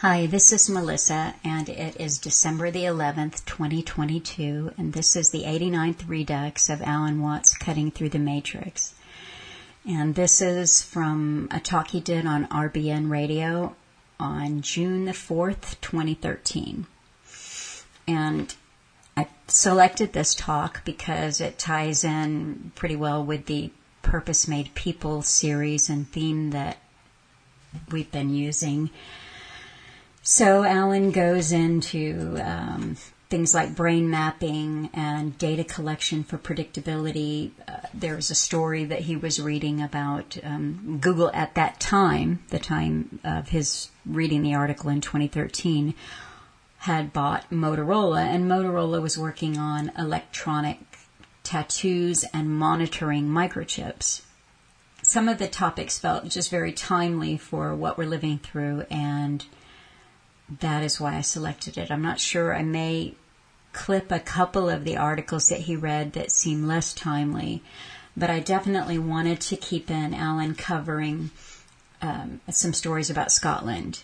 Hi, this is Melissa, and it is December the 11th, 2022, and this is the 89th redux of Alan Watts Cutting Through the Matrix. And this is from a talk he did on RBN Radio on June the 4th, 2013. And I selected this talk because it ties in pretty well with the Purpose Made People series and theme that we've been using. So Alan goes into um, things like brain mapping and data collection for predictability. Uh, there's a story that he was reading about um, Google at that time, the time of his reading the article in 2013, had bought Motorola, and Motorola was working on electronic tattoos and monitoring microchips. Some of the topics felt just very timely for what we're living through, and that is why I selected it. I'm not sure. I may clip a couple of the articles that he read that seem less timely, but I definitely wanted to keep in Alan covering um, some stories about Scotland.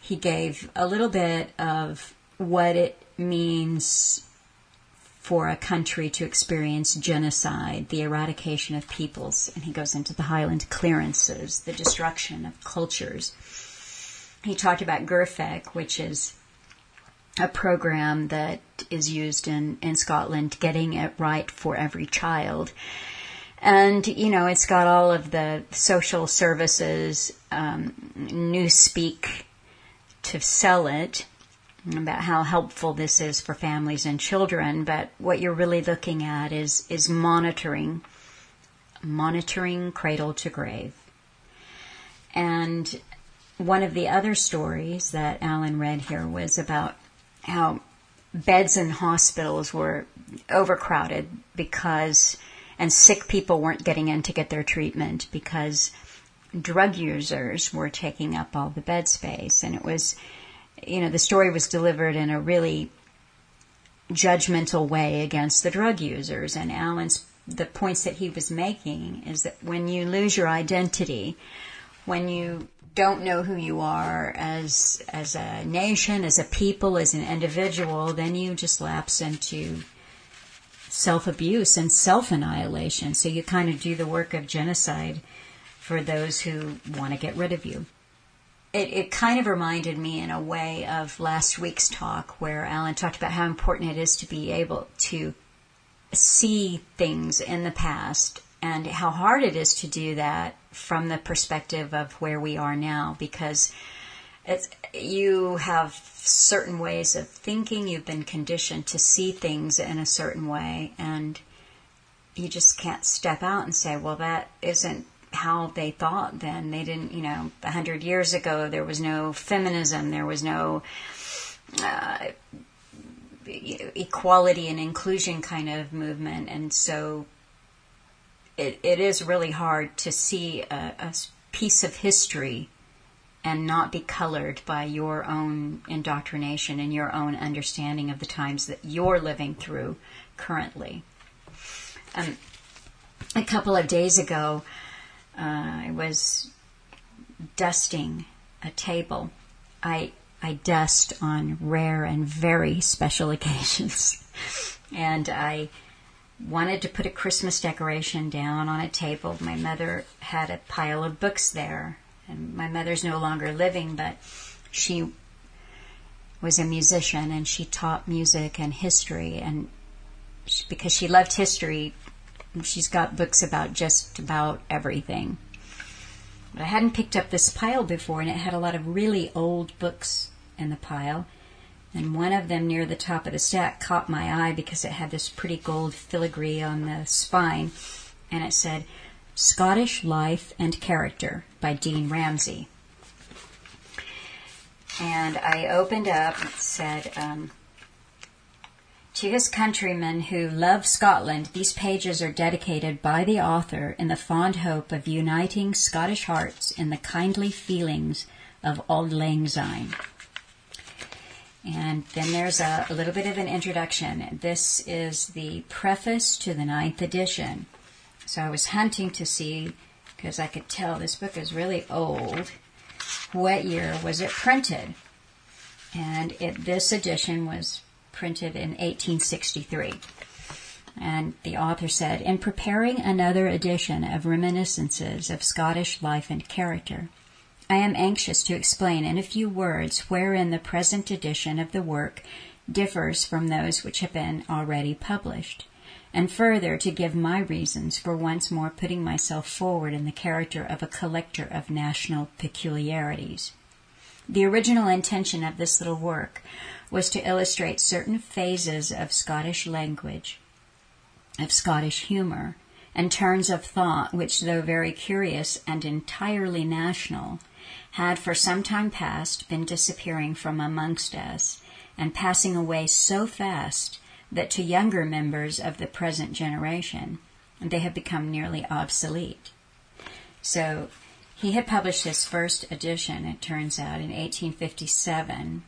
He gave a little bit of what it means for a country to experience genocide, the eradication of peoples, and he goes into the Highland clearances, the destruction of cultures. He talked about GIRFEC, which is a program that is used in, in Scotland, getting it right for every child. And, you know, it's got all of the social services, um, Newspeak to sell it about how helpful this is for families and children. But what you're really looking at is, is monitoring, monitoring cradle to grave. And one of the other stories that Alan read here was about how beds in hospitals were overcrowded because, and sick people weren't getting in to get their treatment because drug users were taking up all the bed space. And it was, you know, the story was delivered in a really judgmental way against the drug users. And Alan's, the points that he was making is that when you lose your identity, when you don't know who you are as as a nation, as a people, as an individual, then you just lapse into self abuse and self annihilation. So you kind of do the work of genocide for those who want to get rid of you. It, it kind of reminded me in a way of last week's talk where Alan talked about how important it is to be able to see things in the past and how hard it is to do that from the perspective of where we are now because it's you have certain ways of thinking. You've been conditioned to see things in a certain way and you just can't step out and say well that isn't how they thought then. They didn't you know a hundred years ago there was no feminism there was no uh, equality and inclusion kind of movement. And so it, it is really hard to see a, a piece of history and not be colored by your own indoctrination and your own understanding of the times that you're living through currently. Um, a couple of days ago, uh, I was dusting a table. I I dust on rare and very special occasions, and I wanted to put a Christmas decoration down on a table. My mother had a pile of books there, and my mother's no longer living, but she was a musician and she taught music and history. And she, because she loved history she's got books about just about everything. But i hadn't picked up this pile before and it had a lot of really old books in the pile and one of them near the top of the stack caught my eye because it had this pretty gold filigree on the spine, and it said, Scottish Life and Character by Dean Ramsay. And I opened up, it said, um, to his countrymen who love Scotland, these pages are dedicated by the author in the fond hope of uniting Scottish hearts in the kindly feelings of Auld Lang Syne. And then there's a, a, little bit of an introduction. This is the preface to the ninth edition. So I was hunting to see, because I could tell this book is really old, what year was it printed? And it, this edition was printed in 1863. And the author said, In preparing another edition of Reminiscences of Scottish Life and Character, I am anxious to explain in a few words wherein the present edition of the work differs from those which have been already published, and further to give my reasons for once more putting myself forward in the character of a collector of national peculiarities. The original intention of this little work was to illustrate certain phases of Scottish language, of Scottish humor, and turns of thought which, though very curious and entirely national, had for some time past been disappearing from amongst us and passing away so fast that to younger members of the present generation they have become nearly obsolete. So he had published his first edition, it turns out, in 1857.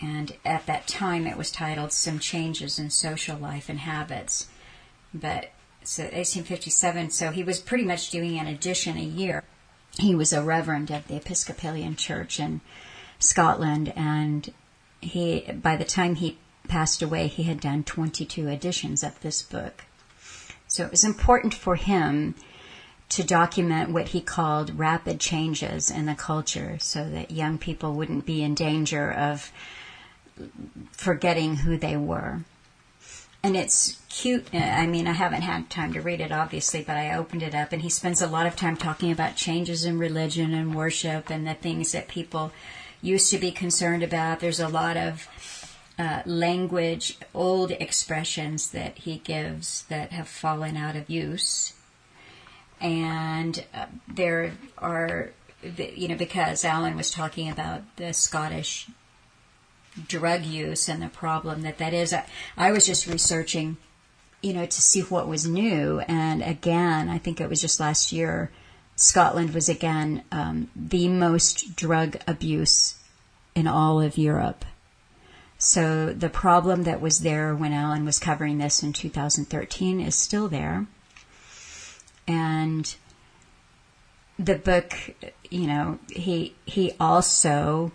And at that time it was titled Some Changes in Social Life and Habits. But so 1857, so he was pretty much doing an edition a year. He was a reverend of the Episcopalian Church in Scotland, and he by the time he passed away, he had done 22 editions of this book. So it was important for him to document what he called rapid changes in the culture so that young people wouldn't be in danger of forgetting who they were. And it's cute. I mean, I haven't had time to read it, obviously, but I opened it up, and he spends a lot of time talking about changes in religion and worship and the things that people used to be concerned about. There's a lot of uh, language, old expressions that he gives that have fallen out of use. And uh, there are, you know, because Alan was talking about the Scottish drug use and the problem that that is. I, I was just researching, you know, to see what was new. And again, I think it was just last year, Scotland was again um, the most drug abuse in all of Europe. So the problem that was there when Alan was covering this in 2013 is still there. And the book, you know, he he also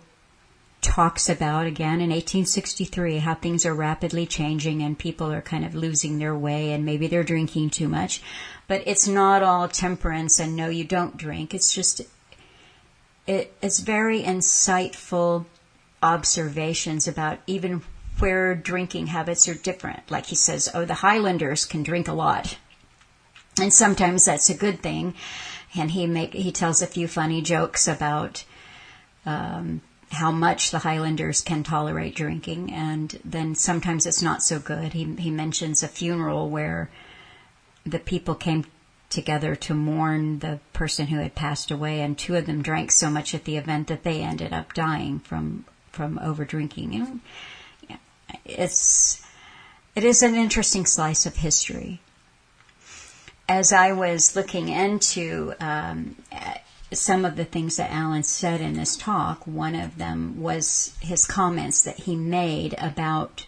talks about again in 1863 how things are rapidly changing and people are kind of losing their way and maybe they're drinking too much. But it's not all temperance and no, you don't drink. It's just, it, it's very insightful observations about even where drinking habits are different. Like he says, oh, the Highlanders can drink a lot. And sometimes that's a good thing. And he make, he tells a few funny jokes about, um, how much the Highlanders can tolerate drinking, and then sometimes it's not so good. He he mentions a funeral where the people came together to mourn the person who had passed away, and two of them drank so much at the event that they ended up dying from from over drinking. Know, it's it is an interesting slice of history. As I was looking into um, some of the things that Alan said in this talk, one of them was his comments that he made about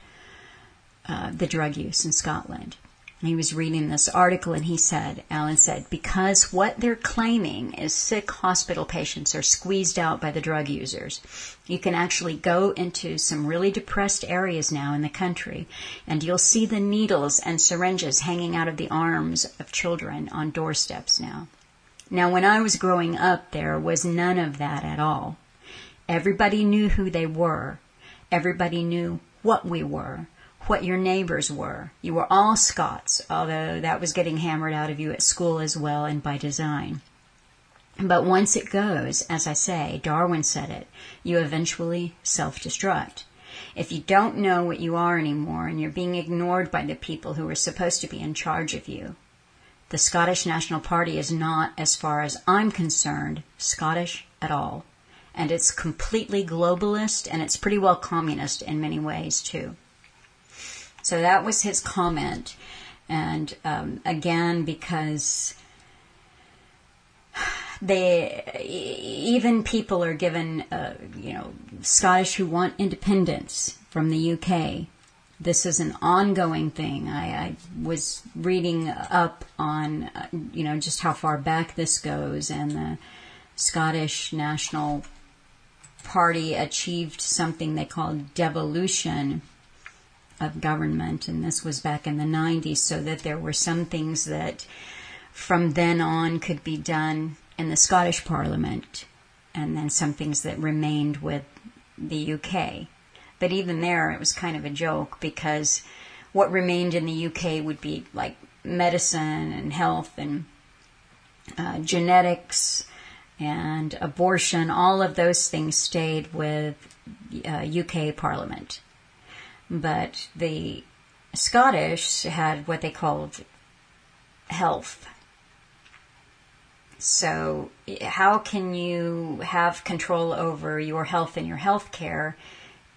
uh, the drug use in Scotland. he was reading this article and he said, Alan said, because what they're claiming is sick hospital patients are squeezed out by the drug users. You can actually go into some really depressed areas now in the country and you'll see the needles and syringes hanging out of the arms of children on doorsteps now. Now, when I was growing up, there was none of that at all. Everybody knew who they were. Everybody knew what we were, what your neighbors were. You were all Scots, although that was getting hammered out of you at school as well and by design. But once it goes, as I say, Darwin said it, you eventually self destruct. If you don't know what you are anymore and you're being ignored by the people who are supposed to be in charge of you, the Scottish National Party is not, as far as I'm concerned, Scottish at all. And it's completely globalist and it's pretty well communist in many ways, too. So that was his comment. And um, again, because they even people are given, uh, you know, Scottish who want independence from the UK this is an ongoing thing. I, I was reading up on, you know, just how far back this goes, and the Scottish National party achieved something they called devolution of government, and this was back in the 90s, so that there were some things that from then on could be done in the Scottish Parliament, and then some things that remained with the UK. But even there, it was kind of a joke because what remained in the UK would be like medicine and health and uh, genetics and abortion, all of those things stayed with uh, UK Parliament. But the Scottish had what they called health. So, how can you have control over your health and your health care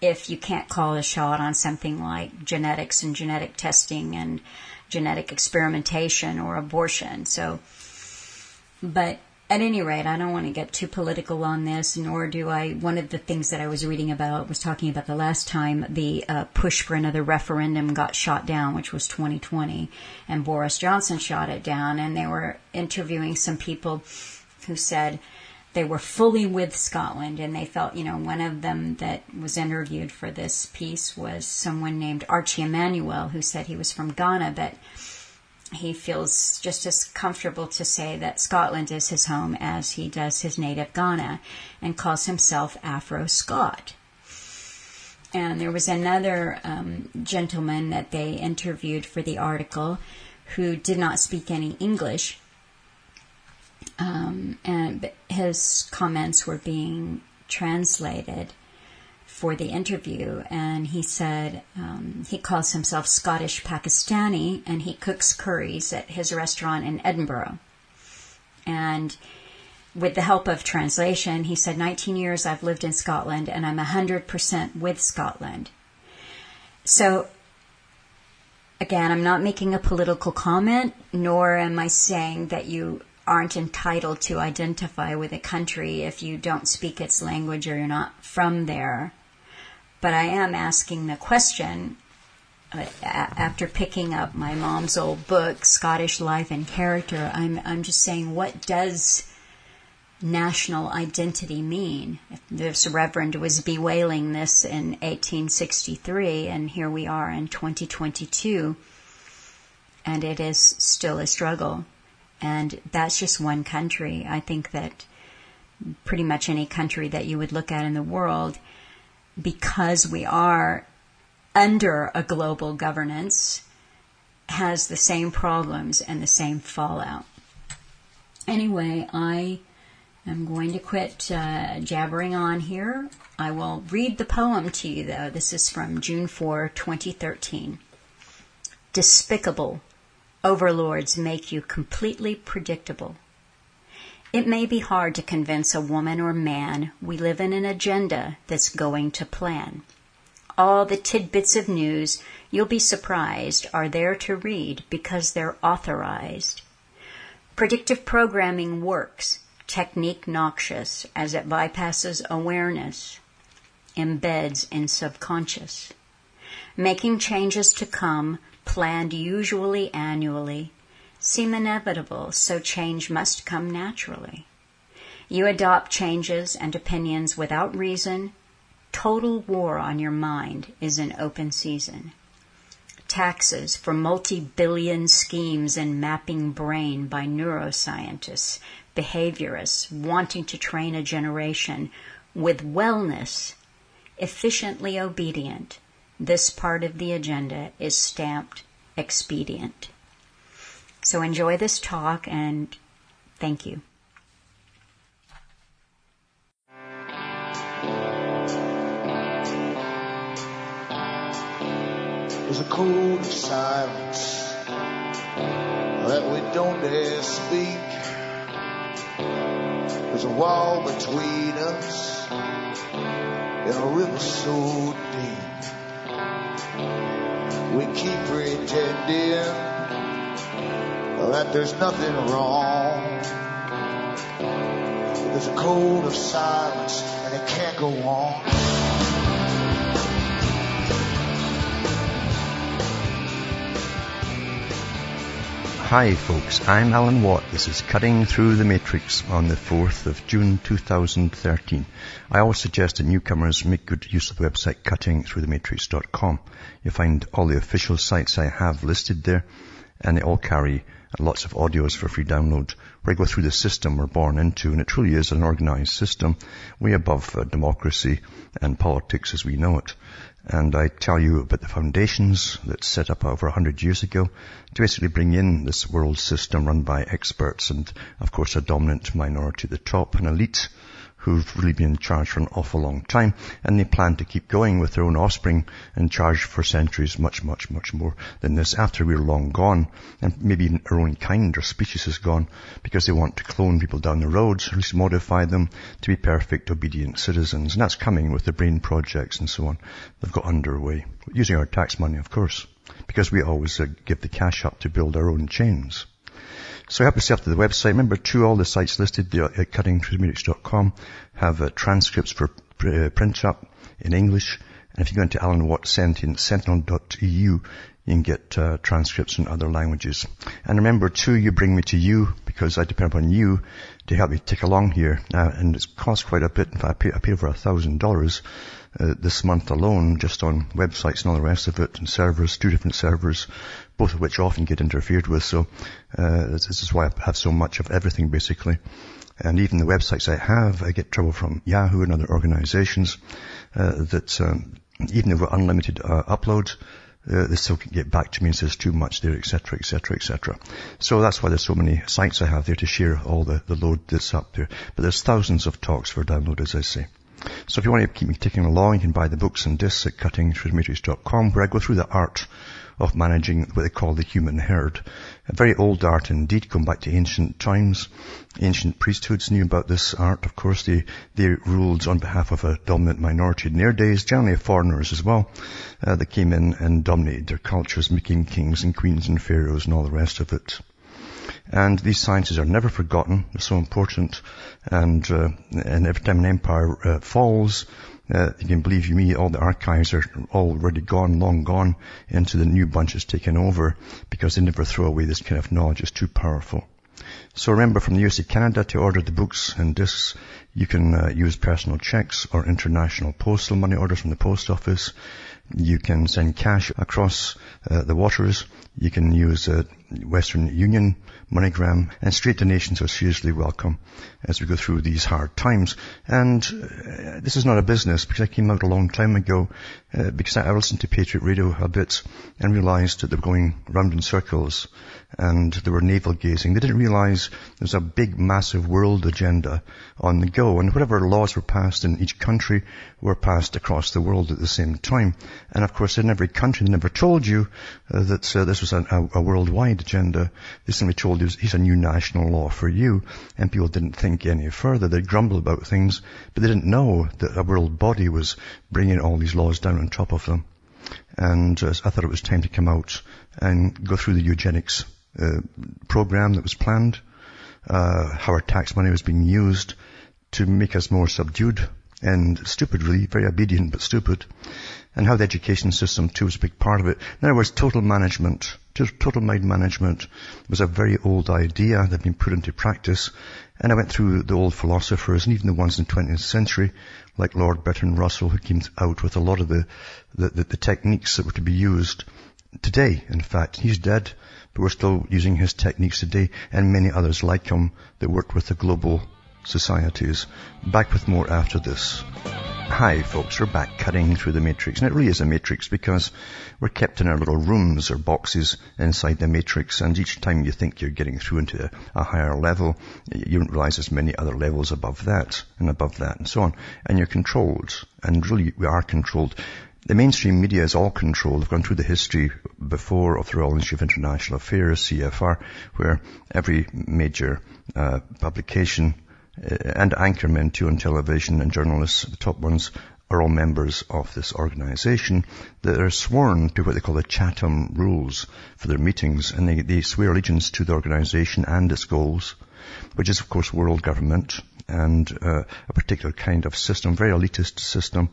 if you can't call a shot on something like genetics and genetic testing and genetic experimentation or abortion? So, but at any rate, I don't want to get too political on this, nor do I. One of the things that I was reading about was talking about the last time the uh, push for another referendum got shot down, which was 2020, and Boris Johnson shot it down. And they were interviewing some people who said they were fully with Scotland, and they felt, you know, one of them that was interviewed for this piece was someone named Archie Emmanuel, who said he was from Ghana, but he feels just as comfortable to say that Scotland is his home as he does his native Ghana and calls himself Afro Scot. And there was another um, gentleman that they interviewed for the article who did not speak any English. Um, and his comments were being translated for the interview, and he said um, he calls himself Scottish Pakistani, and he cooks curries at his restaurant in Edinburgh. And with the help of translation, he said, 19 years I've lived in Scotland, and I'm 100% with Scotland. So, again, I'm not making a political comment, nor am I saying that you aren't entitled to identify with a country if you don't speak its language or you're not from there. But I am asking the question uh, after picking up my mom's old book, Scottish Life and Character. I'm I'm just saying, what does national identity mean? This reverend was bewailing this in 1863, and here we are in 2022, and it is still a struggle. And that's just one country. I think that pretty much any country that you would look at in the world because we are under a global governance, has the same problems and the same fallout. Anyway, I am going to quit uh, jabbering on here. I will read the poem to you, though. This is from June 4, 2013. Despicable overlords make you completely predictable. It may be hard to convince a woman or man we live in an agenda that's going to plan. All the tidbits of news you'll be surprised are there to read because they're authorized. Predictive programming works, technique noxious as it bypasses awareness, embeds in subconscious. Making changes to come, planned usually annually, seem inevitable, so change must come naturally. You adopt changes and opinions without reason. Total war on your mind is an open season. Taxes for multi billion schemes and mapping brain by neuroscientists, behaviorists wanting to train a generation with wellness, efficiently obedient. This part of the agenda is stamped expedient. So enjoy this talk and thank you. There's a code of silence that we don't dare speak. There's a wall between us and a river so deep. We keep pretending that there's nothing wrong. There's a code of silence and it can't go on. Hi folks, I'm Alan Watt. This is Cutting Through the Matrix on the 4th of June 2013. I always suggest that newcomers make good use of the website cuttingthroughthematrix.com. You'll find all the official sites I have listed there and they all carry lots of audios for free download go through the system we're born into and it truly is an organized system way above uh, democracy and politics as we know it. And I tell you about the foundations that set up over 100 years ago to basically bring in this world system run by experts and, of course, a dominant minority at the top, an elite who've really been in charge for an awful long time, and they plan to keep going with their own offspring in charge for centuries, much, much, much more than this after we're long gone, and maybe even our own kind or species is gone, because they want to clone people down the road, at least modify them to be perfect, obedient citizens, and that's coming with the brain projects and so on they've got underway, using our tax money, of course, because we always uh, give the cash up to build our own chains. So help yourself to the website. Remember, too, all the sites listed at cuttingthroughthematrix.com have uh, transcripts for uh, print up in English. And if you go into Alan Watt Sentinel.eu, you can get uh, transcripts in other languages. And remember, too, you bring me to you because I depend upon you to help me tick along here. Uh, and it's cost quite a bit. In fact, I pay, I over a thousand dollars uh, this month alone just on websites and all the rest of it and servers, two different servers, both of which often get interfered with. So uh, this, is why I have so much of everything basically. And even the websites I have, I get trouble from Yahoo and other organizations uh, that um, even if we're unlimited uh, uploads, uh, they still can get back to me and says too much there, etc., etc., etc. So that's why there's so many sites I have there to share all the, the load that's up there. But there's thousands of talks for download, as I say. So if you want to keep me ticking along, you can buy the books and discs at cuttingthroughthematrix.com where I go through the art of managing what they call the human herd. A very old art indeed, going back to ancient times. Ancient priesthoods knew about this art. Of course, they, they ruled on behalf of a dominant minority in their days, generally foreigners as well. Uh, that came in and dominated their cultures, became kings and queens and pharaohs and all the rest of it. And these sciences are never forgotten. They're so important. And, uh, and every time an empire uh, falls, uh, you can believe me, all the archives are already gone, long gone into the new bunches taken over because they never throw away this kind of knowledge. It's too powerful. So remember from the US to Canada to order the books and discs, you can uh, use personal checks or international postal money orders from the post office. You can send cash across uh, the waters. You can use uh, Western Union, MoneyGram, and straight donations are seriously welcome as we go through these hard times. And uh, this is not a business because I came out a long time ago uh, because I listened to Patriot Radio a bit and realized that they were going round in circles and they were navel gazing. They didn't realize there's a big, massive world agenda on the go and whatever laws were passed in each country were passed across the world at the same time. And of course in every country they never told you uh, that uh, this was a, a, worldwide agenda. They simply told you he's a new national law for you. And people didn't think any further. They grumbled about things, but they didn't know that a world body was bringing all these laws down on top of them. And uh, I thought it was time to come out and go through the eugenics uh, program that was planned, uh, how our tax money was being used to make us more subdued and stupid really, very obedient but stupid, and how the education system too was a big part of it. In other words, total management, total mind management was a very old idea that had been put into practice, and I went through the old philosophers and even the ones in the 20th century, like Lord Bertrand Russell, who came out with a lot of the, the, the, the techniques that were to be used today, in fact. He's dead, but we're still using his techniques today, and many others like him that worked with the global societies. Back with more after this. Hi folks, we're back cutting through the matrix. And it really is a matrix because we're kept in our little rooms or boxes inside the matrix and each time you think you're getting through into a, a higher level, you don't realize there's many other levels above that and above that and so on. And you're controlled. And really we are controlled. The mainstream media is all controlled. I've gone through the history before of the Royal Institute of International Affairs, CFR, where every major uh, publication uh, and anchormen too on television and journalists, the top ones, are all members of this organization that are sworn to what they call the Chatham Rules for their meetings, and they, they swear allegiance to the organization and its goals, which is of course world government and uh, a particular kind of system, very elitist system,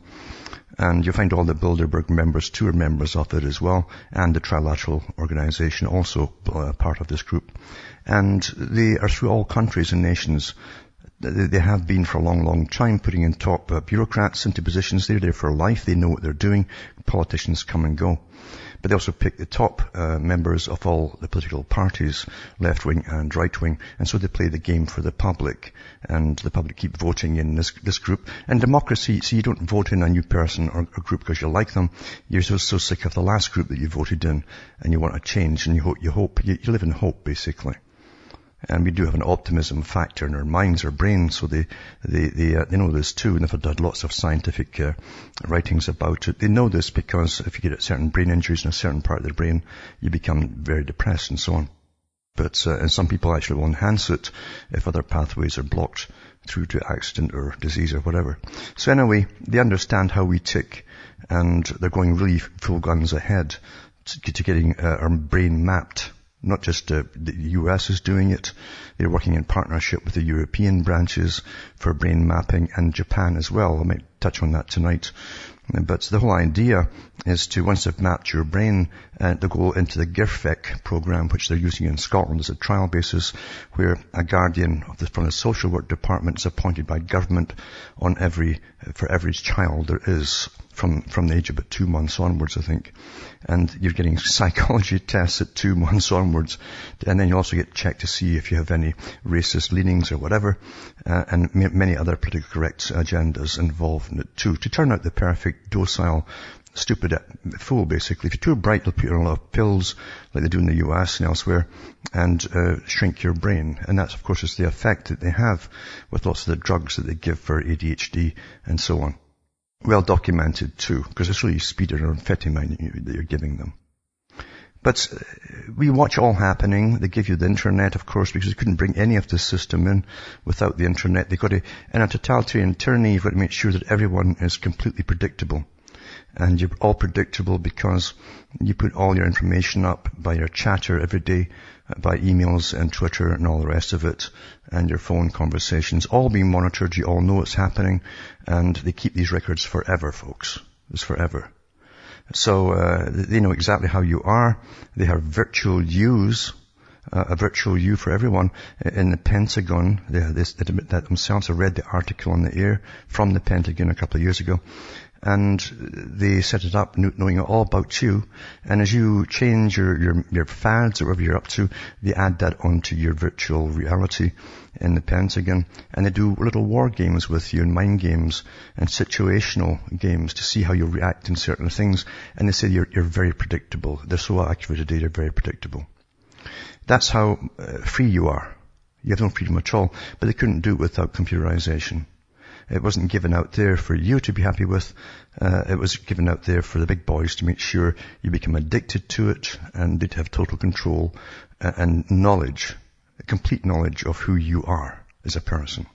And you'll find all the Bilderberg members are members of it as well, and the Trilateral Organization also uh, part of this group. And they are through all countries and nations. They have been for a long, long time putting in top uh, bureaucrats into positions. They're there for life. They know what they're doing. Politicians come and go. But they also pick the top uh, members of all the political parties, left wing and right wing, and so they play the game for the public, and the public keep voting in this this group. And democracy, so you don't vote in a new person or a group because you like them. You're so so sick of the last group that you voted in, and you want a change, and you hope you hope you, you live in hope basically. And we do have an optimism factor in our minds, our brains, so they, they, they, uh, they know this too, and they've done lots of scientific uh, writings about it. They know this because if you get certain brain injuries in a certain part of the brain, you become very depressed and so on. But, uh, and some people actually will enhance it if other pathways are blocked through to accident or disease or whatever. So anyway, they understand how we tick, and they're going really full guns ahead to, to getting uh, our brain mapped not just uh, the US is doing it. They're working in partnership with the European branches for brain mapping and Japan as well. I might touch on that tonight. But the whole idea is to, once they've mapped your brain, uh, to go into the GIRFEC program, which they're using in Scotland as a trial basis, where a guardian the, from the social work department is appointed by government on every, for every child there is from, from the age of about two months onwards, I think. And you're getting psychology tests at two months onwards. And then you also get checked to see if you have any racist leanings or whatever. Uh, and many other politically correct agendas involved in it too. To turn out the perfect docile stupid fool, basically. If you're too bright, they'll put you on a lot of pills, like they do in the US and elsewhere, and uh, shrink your brain. And that, of course, is the effect that they have with lots of the drugs that they give for ADHD and so on well documented too, because it's really speed or amphetamine that you're giving them. But uh, we watch all happening. They give you the internet, of course, because you couldn't bring any of this system in without the internet. They've got to, in a totalitarian tyranny, you've got to make sure that everyone is completely predictable. And you're all predictable because you put all your information up by your chatter every day by emails and Twitter and all the rest of it, and your phone conversations, all being monitored. You all know what's happening, and they keep these records forever, folks. It's forever. So uh, they know exactly how you are. They have virtual yous, uh, a virtual you for everyone in the Pentagon. They, they that themselves. I read the article on the air from the Pentagon a couple of years ago, and they set it up knowing all about you. And as you change your, your, your fads or whatever you're up to, they add that onto your virtual reality in the Pentagon. And they do little war games with you and mind games and situational games to see how you react in certain things. And they say you're, you're very predictable. They're so accurate today, they're very predictable. That's how uh, free you are. You have no freedom at all, but they couldn't do it without computerization. It wasn't given out there for you to be happy with. Uh, it was given out there for the big boys to make sure you become addicted to it and they'd have total control uh, and knowledge, complete knowledge of who you are as a person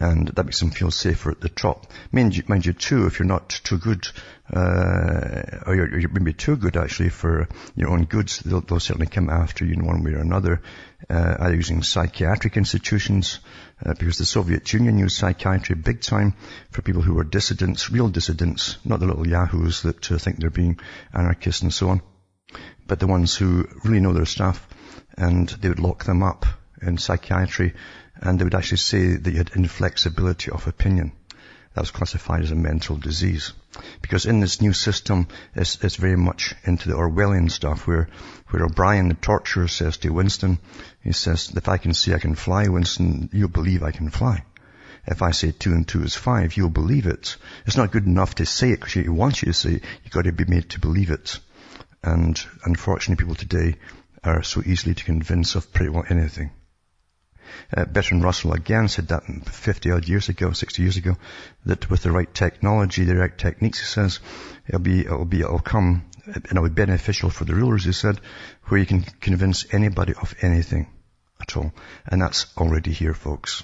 and that makes them feel safer at the top. Mind you, mind you too, if you're not too good, uh, or you're, you're, maybe too good actually for your own goods, they'll, they'll certainly come after you in one way or another, uh, either using psychiatric institutions, uh, because the Soviet Union used psychiatry big time for people who were dissidents, real dissidents, not the little yahoos that uh, think they're being anarchists and so on, but the ones who really know their stuff, and they would lock them up in psychiatry and they would actually say that you had inflexibility of opinion. That was classified as a mental disease. Because in this new system, it's, it's very much into the Orwellian stuff where, where O'Brien, the torturer, says to Winston, he says, if I can see I can fly, Winston, you'll believe I can fly. If I say two and two is five, you'll believe it. It's not good enough to say it because he wants you to say it. You've got to be made to believe it. And unfortunately people today are so easily to convince of pretty well anything. Uh, Bertrand Russell again said that 50 odd years ago, 60 years ago, that with the right technology, the right techniques, he says, it'll be, it'll be, it'll come, and it'll be beneficial for the rulers, he said, where you can convince anybody of anything at all. And that's already here, folks.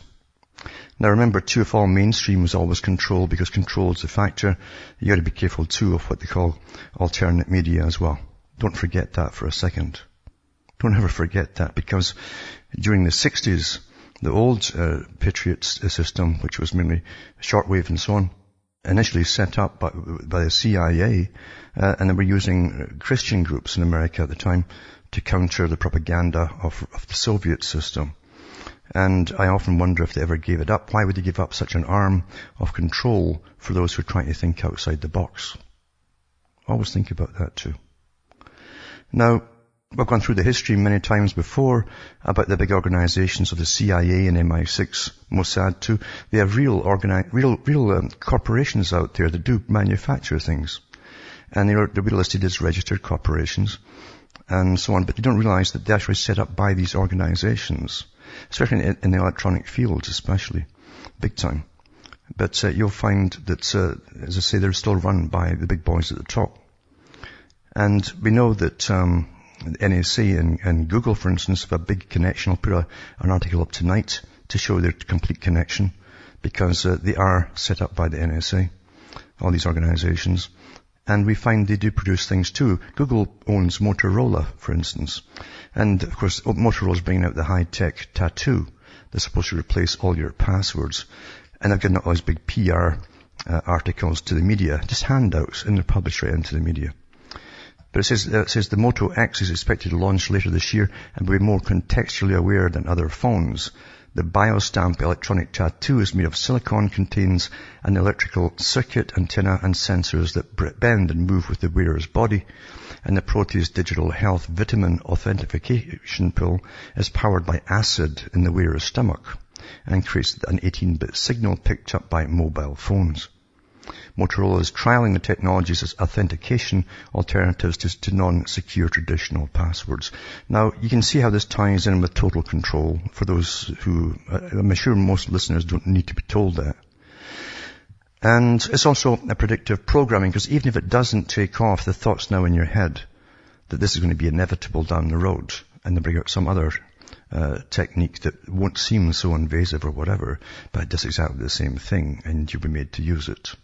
Now remember too, if all mainstream was always control, because control is a factor, you gotta be careful too of what they call alternate media as well. Don't forget that for a second. Don't ever forget that because during the 60s, the old uh, Patriot system, which was mainly shortwave and so on, initially set up by, by the CIA, uh, and they were using Christian groups in America at the time to counter the propaganda of, of the Soviet system. And I often wonder if they ever gave it up. Why would they give up such an arm of control for those who are trying to think outside the box? Always think about that too. Now, we've gone through the history many times before about the big organizations of the CIA and MI6, Mossad too. They have real organi- real, real um, corporations out there that do manufacture things. And they're, they're listed as registered corporations and so on, but you don't realize that they're actually set up by these organizations especially in, in the electronic fields especially, big time. But uh, you'll find that, uh, as I say, they're still run by the big boys at the top. And we know that um, NSA and, and, Google, for instance, have a big connection. I'll put a, an article up tonight to show their complete connection because uh, they are set up by the NSA, all these organizations. And we find they do produce things too. Google owns Motorola, for instance. And of course, Motorola's bringing out the high-tech tattoo that's supposed to replace all your passwords. And they've given out all these big PR uh, articles to the media, just handouts, and they're published right into the media. But it says, uh, it says the Moto X is expected to launch later this year and will be more contextually aware than other phones. The BioStamp electronic tattoo is made of silicon, contains an electrical circuit, antenna and sensors that bend and move with the wearer's body. And the Proteus Digital Health Vitamin Authentication Pill is powered by acid in the wearer's stomach and creates an 18-bit signal picked up by mobile phones. Motorola is trialing the technologies as authentication alternatives to, to non-secure traditional passwords. Now, you can see how this ties in with total control for those who, uh, I'm sure most listeners don't need to be told that. And it's also a predictive programming because even if it doesn't take off, the thought's now in your head that this is going to be inevitable down the road and they bring out some other uh, technique that won't seem so invasive or whatever, but it does exactly the same thing and you'll be made to use it.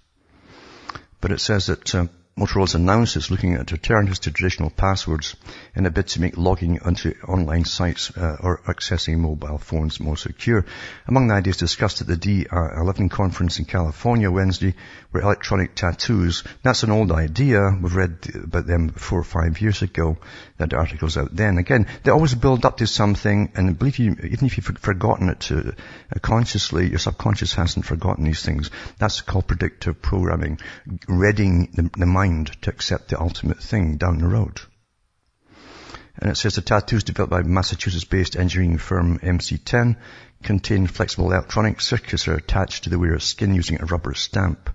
But it says that uh, Motorola's announced it's looking at alternatives to traditional passwords in a bid to make logging onto online sites uh, or accessing mobile phones more secure. Among the ideas discussed at the D11 conference in California Wednesday were electronic tattoos. That's an old idea. We've read about them four or five years ago. That articles out then. Again, they always build up to something, and believe you, even if you've forgotten it to, uh, consciously, your subconscious hasn't forgotten these things. That's called predictive programming, readying the, the mind mind to accept the ultimate thing down the road. And it says the tattoos developed by Massachusetts-based engineering firm MC10 contain flexible electronic circuits that are attached to the wearer's skin using a rubber stamp.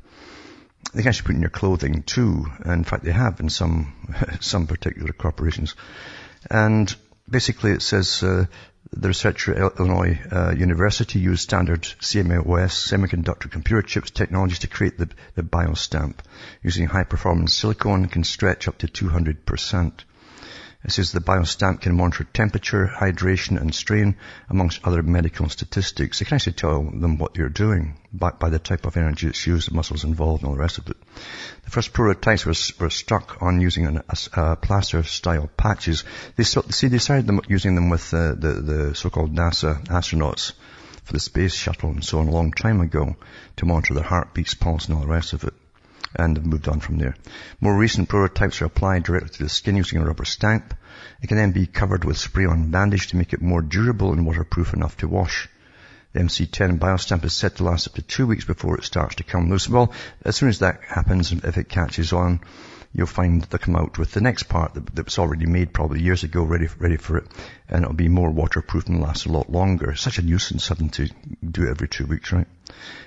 They can actually put in your clothing too. In fact, they have in some, some particular corporations. And basically it says, uh, the researcher at Illinois uh, University used standard CMOS semiconductor computer chips technologies to create the, the biostamp. Using high performance silicon can stretch up to 200%. It says the biostamp can monitor temperature, hydration and strain amongst other medical statistics. It can actually tell them what you're doing by, by the type of energy that's used, the muscles involved and all the rest of it. The first prototypes were, were stuck on using an, a, a plaster style patches. They see, they started them, using them with uh, the, the so-called NASA astronauts for the space shuttle and so on a long time ago to monitor their heartbeats, pulse and all the rest of it and have moved on from there. More recent prototypes are applied directly to the skin using a rubber stamp. It can then be covered with spray-on bandage to make it more durable and waterproof enough to wash. The MC10 biostamp is set to last up to two weeks before it starts to come loose. Well, as soon as that happens, if it catches on, you'll find they come out with the next part that, that was already made probably years ago, ready, ready for it, and it'll be more waterproof and last a lot longer. Such a nuisance having to do it every two weeks, right?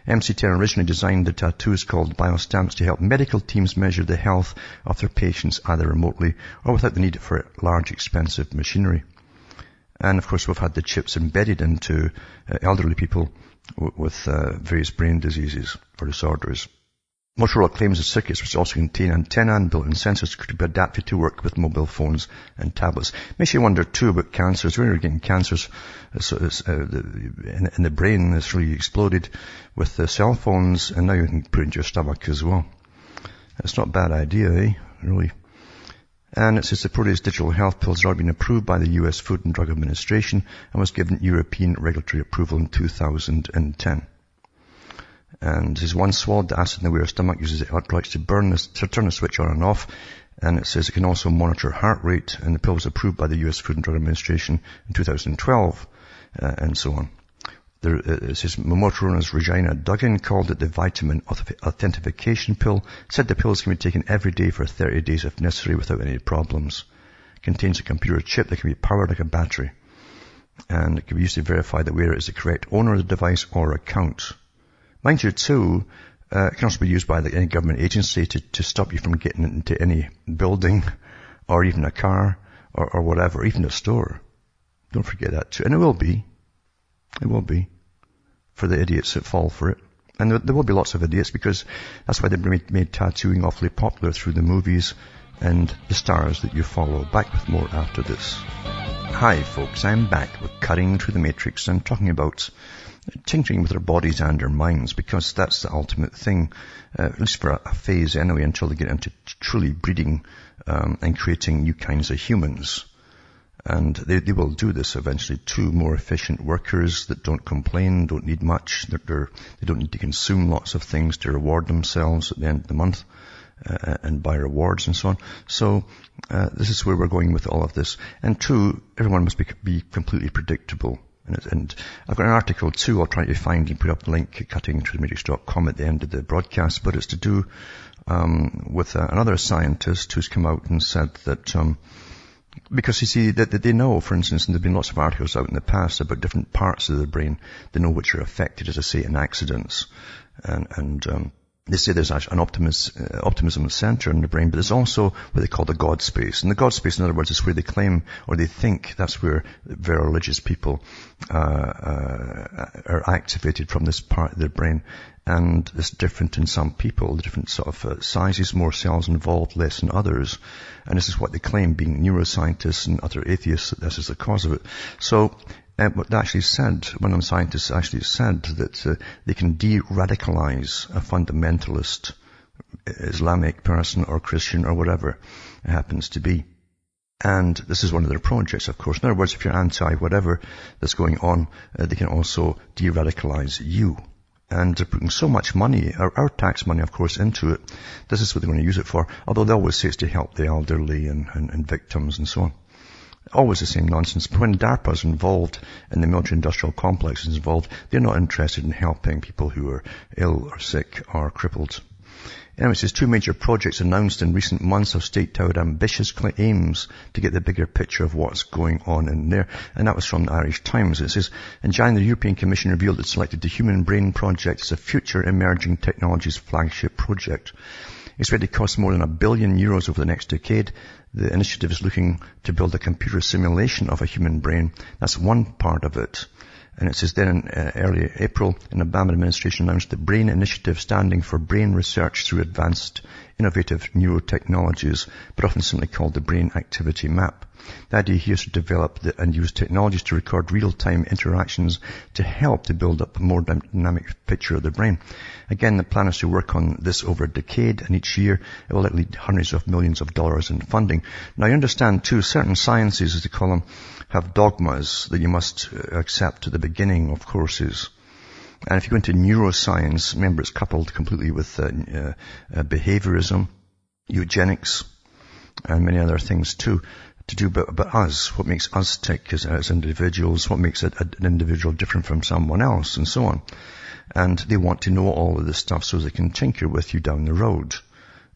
MC10 originally designed the tattoos called biostamps to help medical teams measure the health of their patients either remotely or without the need for large expensive machinery. And of course we've had the chips embedded into uh, elderly people with uh, various brain diseases or disorders. Motorola claims the circuits which also contain antenna and built-in sensors could be adapted to work with mobile phones and tablets. Makes you wonder too about cancers. When you're getting cancers uh, so uh, in, in, the brain that's really exploded with the cell phones and now you can put it into your stomach as well. It's not a bad idea, eh? Really. And it says the Proteus digital health pills have been approved by the US Food and Drug Administration and was given European regulatory approval in 2010. And his one swallowed the acid in the wearer's stomach uses electrolytes to burn this, to turn the switch on and off. And it says it can also monitor heart rate and the pill was approved by the US Food and Drug Administration in 2012 uh, and so on. There, uh, it says Motorola's Regina Dugan called it the vitamin authentication pill, said the pills can be taken every day for 30 days if necessary without any problems. It contains a computer chip that can be powered like a battery. And it can be used to verify the wearer is the correct owner of the device or account. Mind you too, uh, it can also be used by the, any government agency to, to stop you from getting into any building or even a car or, or whatever, even a store. Don't forget that too. And it will be. It will be. For the idiots that fall for it. And there, there will be lots of idiots because that's why they made, made tattooing awfully popular through the movies and the stars that you follow. Back with more after this. Hi folks, I'm back with Cutting Through the Matrix and talking about tinkering with our bodies and our minds because that's the ultimate thing, uh, at least for a, a, phase anyway, until they get into truly breeding um, and creating new kinds of humans. And they, they will do this eventually Two more efficient workers that don't complain, don't need much, they're, they're, they do not need to consume lots of things to reward themselves at the end of the month. Uh, and buy rewards and so on. So uh, this is where we're going with all of this. And two, everyone must be, be completely predictable. And, and, I've got an article too I'll try to find and put up the link at cuttingthroughthematrix.com at the end of the broadcast, but it's to do um, with uh, another scientist who's come out and said that um, because you see that, that they know, for instance, and there have been lots of articles out in the past about different parts of the brain, they know which are affected, as I say, in accidents. And, and um, they say there's an optimism, uh, optimism center in the brain, but there's also what they call the God space. And the God space, in other words, is where they claim or they think that's where very religious people uh, uh, are activated from this part of their brain. And it's different in some people, the different sort of uh, sizes, more cells involved, less in others. And this is what they claim, being neuroscientists and other atheists, that this is the cause of it. So uh, they actually said, one of the scientists actually said that uh, they can de-radicalize a fundamentalist Islamic person or Christian or whatever it happens to be. And this is one of their projects, of course. In other words, if you're anti whatever that's going on, uh, they can also de-radicalize you. And they're putting so much money, our, our, tax money, of course, into it. This is what they're going to use it for. Although they always say it's to help the elderly and, and, and victims and so on always the same nonsense. When DARPA's involved and the military industrial complex is involved, they're not interested in helping people who are ill or sick or crippled. Anyway, it says two major projects announced in recent months have staked out ambitious aims to get the bigger picture of what's going on in there. And that was from the Irish Times. It says, in January, the European Commission revealed it selected the Human Brain Project as a future emerging technologies flagship project. It's ready to cost more than a billion euros over the next decade. The initiative is looking to build a computer simulation of a human brain. That's one part of it. And it says then in uh, early April, an Obama administration announced the BRAIN Initiative standing for Brain Research Through Advanced Innovative Neurotechnologies, but often simply called the Brain Activity Map. The idea here is to develop the, and use technologies to record real-time interactions to help to build up a more dynamic picture of the brain. Again, the plan is to work on this over a decade, and each year it will lead hundreds of millions of dollars in funding. Now, you understand too, certain sciences, as they call them, have dogmas that you must uh, accept at the beginning of courses. And if you go into neuroscience, remember it's coupled completely with uh, uh, uh behaviorism, eugenics, and many other things too to do about, about us, what makes us tick as, as individuals, what makes a, a, an individual different from someone else, and so on. And they want to know all of this stuff so they can tinker with you down the road.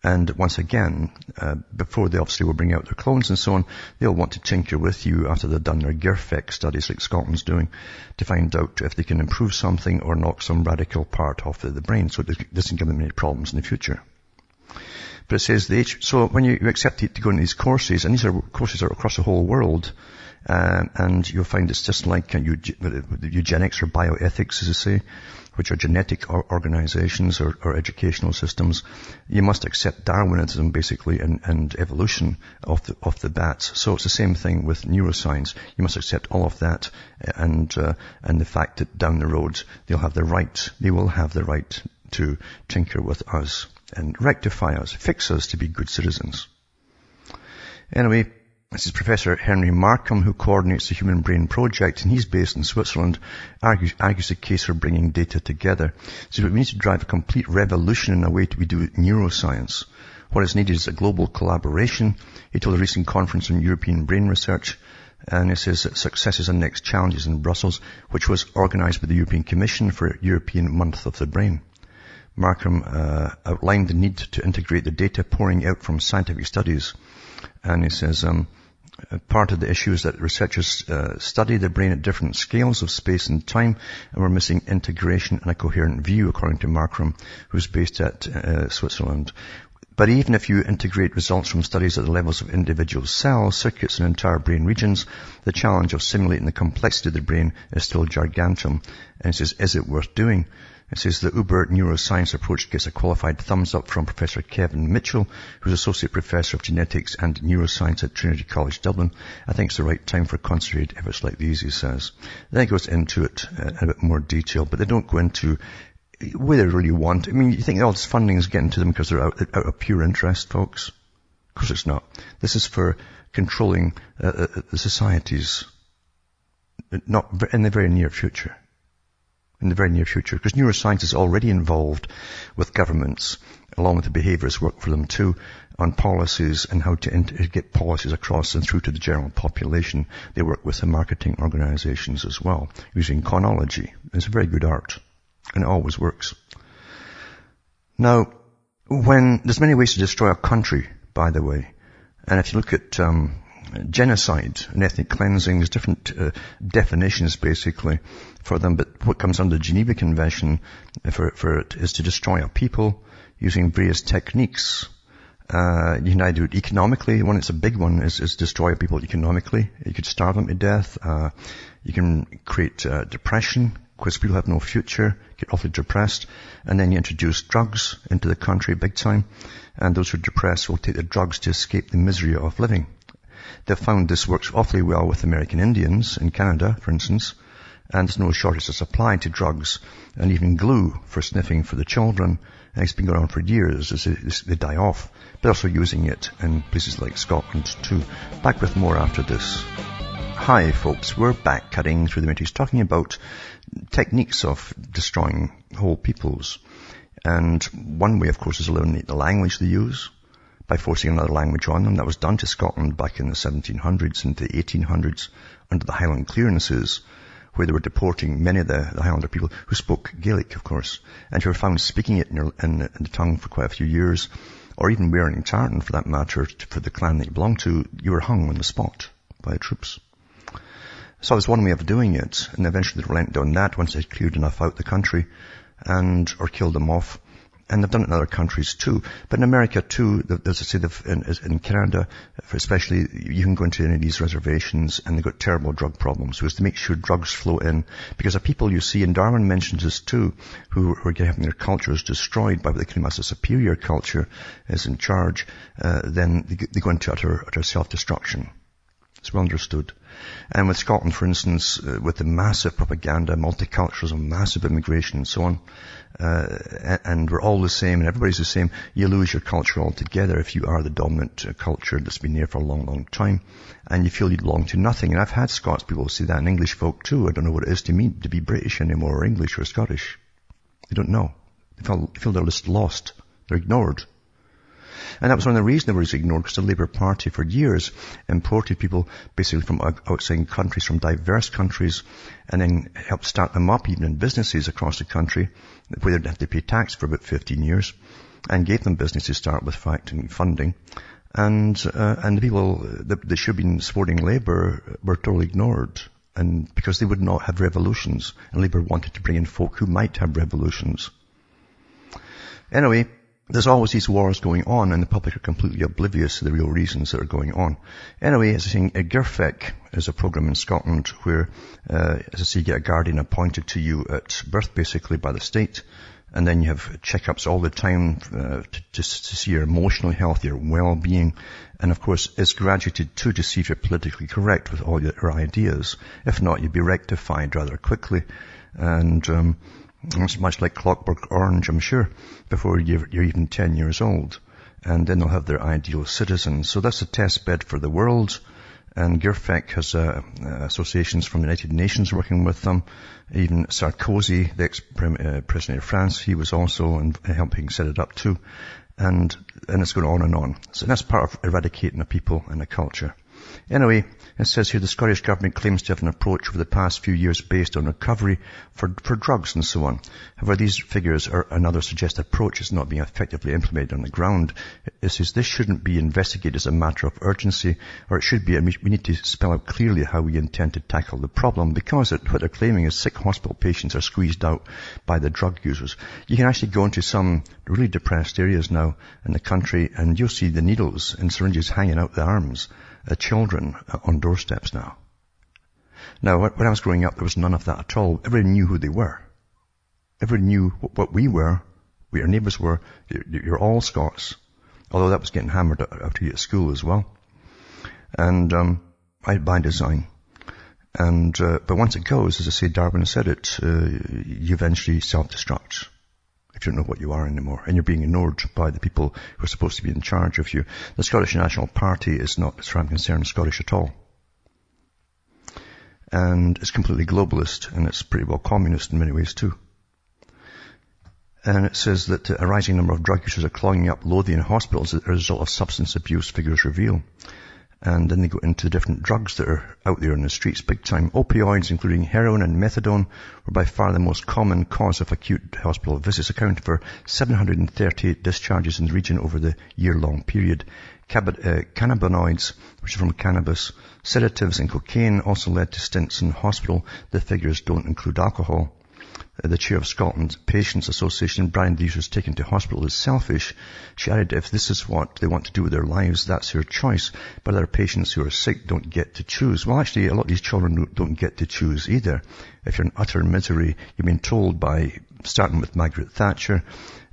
And once again, uh, before they obviously will bring out their clones and so on, they'll want to tinker with you after they've done their GIRFEC studies like Scotland's doing to find out if they can improve something or knock some radical part off of the brain so it doesn't give them any problems in the future. But it says the H, so when you, accept to go into these courses, and these are courses are across the whole world, uh, and you'll find it's just like uh, eugenics or bioethics, as I say, which are genetic organizations or, or, educational systems. You must accept Darwinism basically and, and evolution off the, off the bat. So it's the same thing with neuroscience. You must accept all of that and, uh, and the fact that down the road they'll have the right, they will have the right to tinker with us and rectify us, fix us to be good citizens. Anyway, This is Professor Henry Markram, who coordinates the Human Brain Project, and he's based in Switzerland, argues, argues the case for bringing data together. So we need to drive a complete revolution in the way we do neuroscience. What is needed is a global collaboration. He told a recent conference on European brain research, and he says successes and next challenges in Brussels, which was organized by the European Commission for European Month of the Brain. Markram uh, outlined the need to integrate the data pouring out from scientific studies. And he says, um, part of the issue is that researchers uh, study the brain at different scales of space and time, and we're missing integration and a coherent view, according to Markram, who's based at uh, Switzerland. But even if you integrate results from studies at the levels of individual cells, circuits, and entire brain regions, the challenge of simulating the complexity of the brain is still gigantum. And he says, is it worth doing? It says the Uber neuroscience approach gets a qualified thumbs up from Professor Kevin Mitchell, who's Associate Professor of Genetics and Neuroscience at Trinity College Dublin. I think it's the right time for concentrated efforts like these, he says. Then he goes into it uh, in a bit more detail, but they don't go into where they really want. I mean, you think all this funding is getting to them because they're out, out of pure interest, folks? Of course it's not. This is for controlling uh, uh the societies, not in the very near future in the very near future because neuroscience is already involved with governments along with the behaviorists work for them too on policies and how to get policies across and through to the general population. They work with the marketing organizations as well using chronology. It's a very good art and it always works. Now, when there's many ways to destroy a country, by the way, and if you look at um, genocide and ethnic cleansing. There's different uh, definitions basically for them, but what comes under the Geneva Convention for, for it is to destroy a people using various techniques. Uh, you can either do it economically. One, it's a big one, is, is destroy people economically. You could starve them to death. Uh, you can create uh, depression because people have no future, get awfully depressed, and then you introduce drugs into the country big time, and those who are depressed will take the drugs to escape the misery of living. They've found this works awfully well with American Indians in Canada, for instance, and there's no shortage of supply to drugs and even glue for sniffing for the children. And it's been going on for years as they die off. They're also using it in places like Scotland too. Back with more after this. Hi folks, we're back cutting through the matrix talking about techniques of destroying whole peoples. And one way of course is eliminate the language they use by forcing another language on them. That was done to Scotland back in the 1700s and the 1800s under the Highland clearances where they were deporting many of the, the Highlander people who spoke Gaelic, of course, and who were found speaking it in, your, in, in, the tongue for quite a few years, or even wearing tartan for that matter, for the clan that you belonged to, you were hung on the spot by the troops. So it was one way of doing it, and eventually they relented on that once they'd cleared enough out the country, and, or killed them off, and they've done it in other countries too. But in America too, there's I say, in, in Canada, especially, you can go into any of these reservations and they've got terrible drug problems. So it's to make sure drugs flow in. Because the people you see, and Darwin mentions this too, who, who are having their cultures destroyed by what they claim as a superior culture is in charge, uh, then they, they go into utter, utter self-destruction. It's well understood. And with Scotland, for instance, uh, with the massive propaganda, multiculturalism, massive immigration and so on, uh, and we're all the same and everybody's the same, you lose your culture altogether if you are the dominant uh, culture that's been there for a long, long time. And you feel you belong to nothing. And I've had Scots people say that and English folk too. I don't know what it is to me to be British anymore or English or Scottish. They don't know. They feel, they feel they're just lost. They're ignored. And that was one of the reasons they was ignored because the Labour Party for years imported people basically from outside countries, from diverse countries, and then helped start them up even in businesses across the country where they didn't have to pay tax for about 15 years and gave them business to start with fact and funding. And, uh, and the people that, that should have been supporting Labour were totally ignored. And because they would not have revolutions, and Labour wanted to bring in folk who might have revolutions. Anyway, there's always these wars going on and the public are completely oblivious to the real reasons that are going on. Anyway, as I say, a GIRFEC is a program in Scotland where, uh, as I say, you get a guardian appointed to you at birth basically by the state and then you have checkups all the time uh, to, to, to, see your emotional health, your well-being, and of course it's graduated too to see if you're politically correct with all your ideas. If not, you'd be rectified rather quickly. And um, it's much like Clockwork Orange, I'm sure, before you're, you're even 10 years old. And then they'll have their ideal citizens. So that's a test bed for the world. And GIRFEC has uh, associations from the United Nations working with them. Even Sarkozy, the ex-president uh, of France, he was also in, helping set it up too. And, and it's going on and on. So that's part of eradicating a people and a culture. Anyway, it says here the Scottish Government claims to have an approach over the past few years based on recovery for, for drugs and so on. However, these figures are another suggest approach is not being effectively implemented on the ground. It says this shouldn't be investigated as a matter of urgency, or it should be, we, we need to spell out clearly how we intend to tackle the problem, because it, what they're claiming is sick hospital patients are squeezed out by the drug users. You can actually go into some really depressed areas now in the country, and you'll see the needles and syringes hanging out the arms children uh, on doorsteps now. Now, when I was growing up, there was none of that at all. Everyone knew who they were. Everyone knew what we were, what our neighbours were. You're all Scots. Although that was getting hammered after you at school as well. And, um, by design. And, uh, but once it goes, as I say, Darwin said it, uh, you eventually self-destruct if you don't know what you are anymore, and you're being ignored by the people who are supposed to be in charge of you. The Scottish National Party is not, as far as I'm concerned, Scottish at all. And it's completely globalist, and it's pretty well communist in many ways too. And it says that a rising number of drug users are clogging up Lothian hospitals as a result of substance abuse, figures reveal. And then they go into the different drugs that are out there in the streets big time. Opioids, including heroin and methadone, were by far the most common cause of acute hospital visits, accounting for 730 discharges in the region over the year-long period. Cab- uh, cannabinoids, which are from cannabis, sedatives and cocaine also led to stints in hospital. The figures don't include alcohol. Uh, the chair of Scotland's Patients Association, Brian Lees, was taken to hospital is selfish. She added, if this is what they want to do with their lives, that's their choice. But other patients who are sick don't get to choose. Well, actually, a lot of these children don't get to choose either. If you're in utter misery, you've been told by, starting with Margaret Thatcher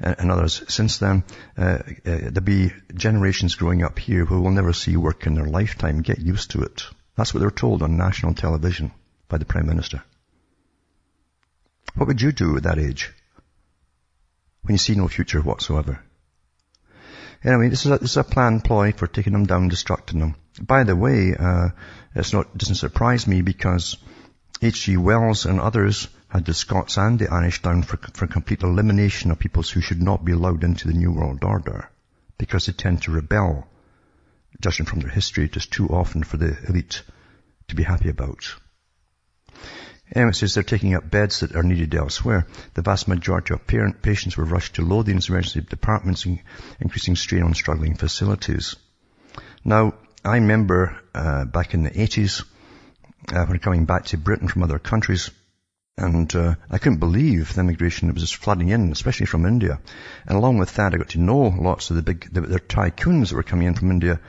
uh, and others since then, uh, uh, there'll be generations growing up here who will never see work in their lifetime. Get used to it. That's what they're told on national television by the Prime Minister. What would you do at that age? When you see no future whatsoever. Anyway, this is a, this is a planned ploy for taking them down, destructing them. By the way, uh, it's not, doesn't surprise me because H.G. Wells and others had the Scots and the Irish down for, for complete elimination of peoples who should not be allowed into the New World Order because they tend to rebel, judging from their history, just too often for the elite to be happy about. Emmett says they're taking up beds that are needed elsewhere. The vast majority of parent patients were rushed to Lothian's emergency departments, increasing strain on struggling facilities. Now, I remember uh, back in the 80s, uh, when coming back to Britain from other countries, and uh, I couldn't believe the immigration that was just flooding in, especially from India. And along with that, I got to know lots of the big, the, the tycoons that were coming in from India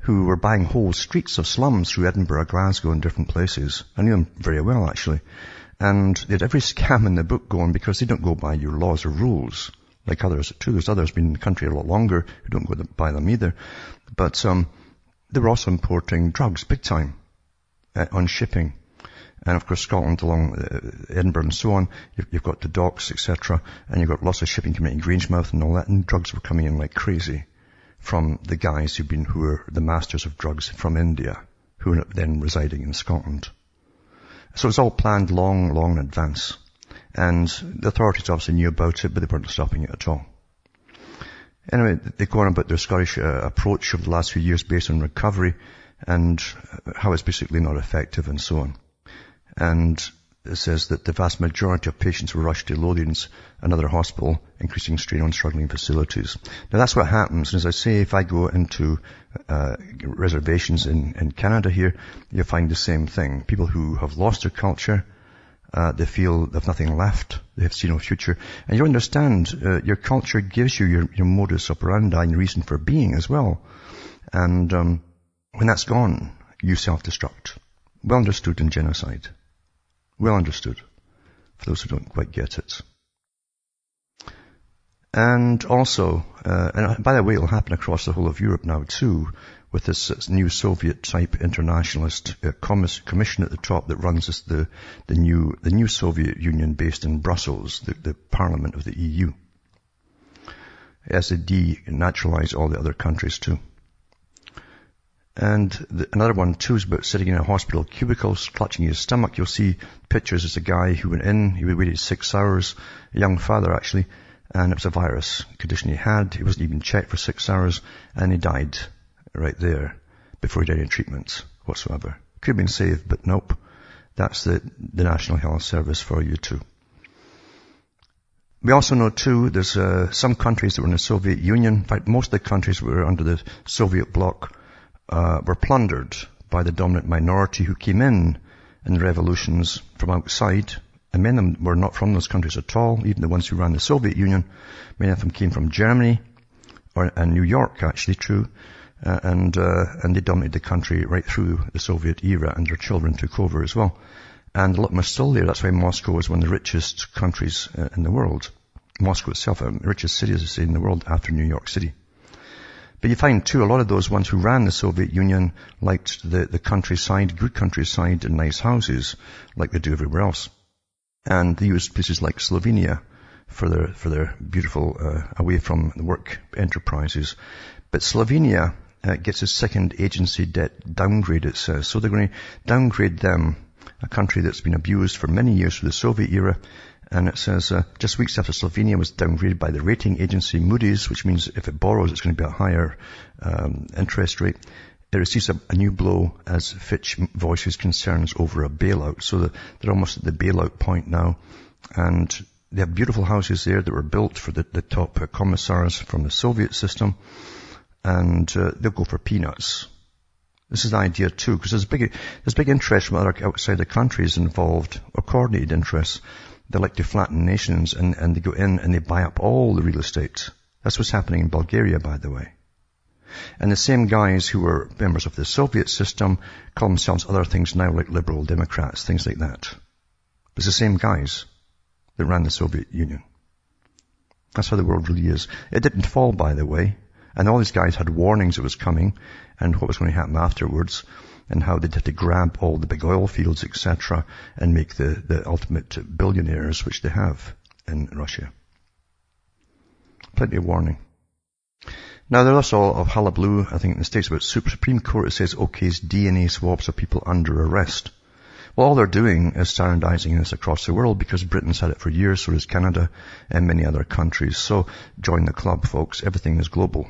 who were buying whole streets of slums through Edinburgh, Glasgow and different places. I knew them very well actually. And they had every scam in the book going because they don't go by your laws or rules like others too. There's others been in the country a lot longer who don't go by them either. But um, they were also importing drugs big time uh, on shipping. And of course, Scotland along uh, Edinburgh and so on, you've, you've got the docks, etc. And you've got lots of shipping coming in Grangemouth and all that, and drugs were coming in like crazy from the guys who've been, who are the masters of drugs from India, who are then residing in Scotland. So it's all planned long, long in advance. And the authorities obviously knew about it, but they weren't stopping it at all. Anyway, they go on about their Scottish uh, approach of the last few years based on recovery and how it's basically not effective and so on. And says that the vast majority of patients were rushed to Lothians, another hospital, increasing strain on struggling facilities. Now that's what happens. And as I say, if I go into uh, reservations in, in Canada here, you find the same thing. People who have lost their culture, uh, they feel they have nothing left. They have seen no future. And you understand, uh, your culture gives you your, your modus operandi and reason for being as well. And um, when that's gone, you self-destruct. Well understood in genocide. Well understood, for those who don't quite get it. And also, uh, and by the way, it'll happen across the whole of Europe now too, with this uh, new Soviet-type internationalist uh, commission at the top that runs this, the the new the new Soviet Union based in Brussels, the, the Parliament of the EU, as they denaturalize all the other countries too. And the, another one too is about sitting in a hospital cubicle, clutching his stomach. You'll see pictures. It's a guy who went in, he waited six hours, a young father actually, and it was a virus condition he had. He wasn't even checked for six hours, and he died right there before he did any treatment whatsoever. Could have been saved, but nope. That's the, the National Health Service for you too. We also know too, there's uh, some countries that were in the Soviet Union, in fact most of the countries were under the Soviet bloc uh, were plundered by the dominant minority who came in in the revolutions from outside. And many of them were not from those countries at all, even the ones who ran the Soviet Union. Many of them came from Germany, or and New York actually, true. Uh, and uh, and they dominated the country right through the Soviet era, and their children took over as well. And a lot more still there. That's why Moscow is one of the richest countries uh, in the world. Moscow itself, the um, richest city, as I say, in the world after New York City. But you find too, a lot of those ones who ran the Soviet Union liked the, the countryside, good countryside and nice houses, like they do everywhere else. And they used places like Slovenia for their, for their beautiful, uh, away from the work enterprises. But Slovenia uh, gets a second agency debt downgrade, it says. So they're going to downgrade them, a country that's been abused for many years through the Soviet era, and it says, uh, just weeks after Slovenia was downgraded by the rating agency Moody's, which means if it borrows, it's going to be a higher um, interest rate. It receives a, a, new blow as Fitch voices concerns over a bailout. So the, they're almost at the bailout point now. And they have beautiful houses there that were built for the, the top uh, commissars from the Soviet system. And uh, they'll go for peanuts. This is the idea too, because there's big, there's big interest from other outside the countries involved, or coordinated interests. They like to flatten nations and, and they go in and they buy up all the real estate. That's what's happening in Bulgaria, by the way. And the same guys who were members of the Soviet system call themselves other things now like liberal Democrats, things like that. It's the same guys that ran the Soviet Union. That's how the world really is. It didn't fall, by the way. And all these guys had warnings it was coming and what was going to happen afterwards and how they'd have to grab all the big oil fields, etc., and make the, the ultimate billionaires, which they have in Russia. Plenty of warning. Now there's also of hullabaloo, I think in the States about Supreme Court, it says OK's DNA swabs of people under arrest. Well, all they're doing is standardizing this across the world because Britain's had it for years, so has Canada and many other countries. So join the club, folks. Everything is global.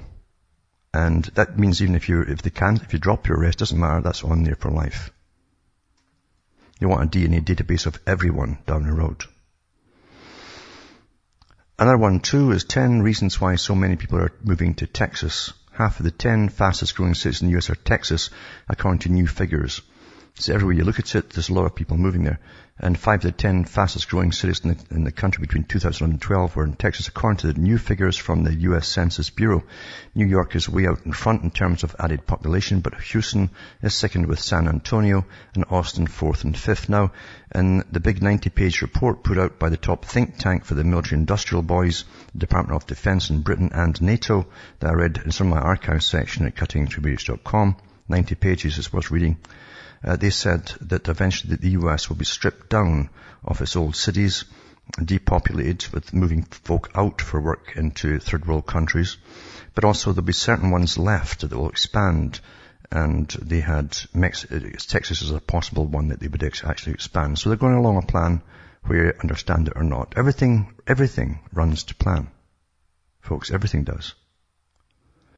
And that means even if you, if they can, if you drop your arrest, doesn't matter, that's on there for life. You want a DNA database of everyone down the road. Another one too is 10 reasons why so many people are moving to Texas. Half of the 10 fastest growing cities in the US are Texas, according to new figures. So everywhere you look at it, there's a lot of people moving there and five of the ten fastest growing cities in the, in the, country between 2012 were in Texas, according to the new figures from the U.S. Census Bureau. New York is way out in front in terms of added population, but Houston is second with San Antonio and Austin fourth and fifth. Now, in the big 90-page report put out by the top think tank for the military industrial boys, the Department of Defense in Britain and NATO, that I read in some of my archive section at cuttingthroughbarriers.com, 90 pages is worth reading. Uh, they said that eventually the US will be stripped down of its old cities, depopulated with moving folk out for work into third world countries. But also there'll be certain ones left that will expand and they had Mex- Texas as a possible one that they would ex- actually expand. So they're going along a plan where you understand it or not. Everything, everything runs to plan. Folks, everything does.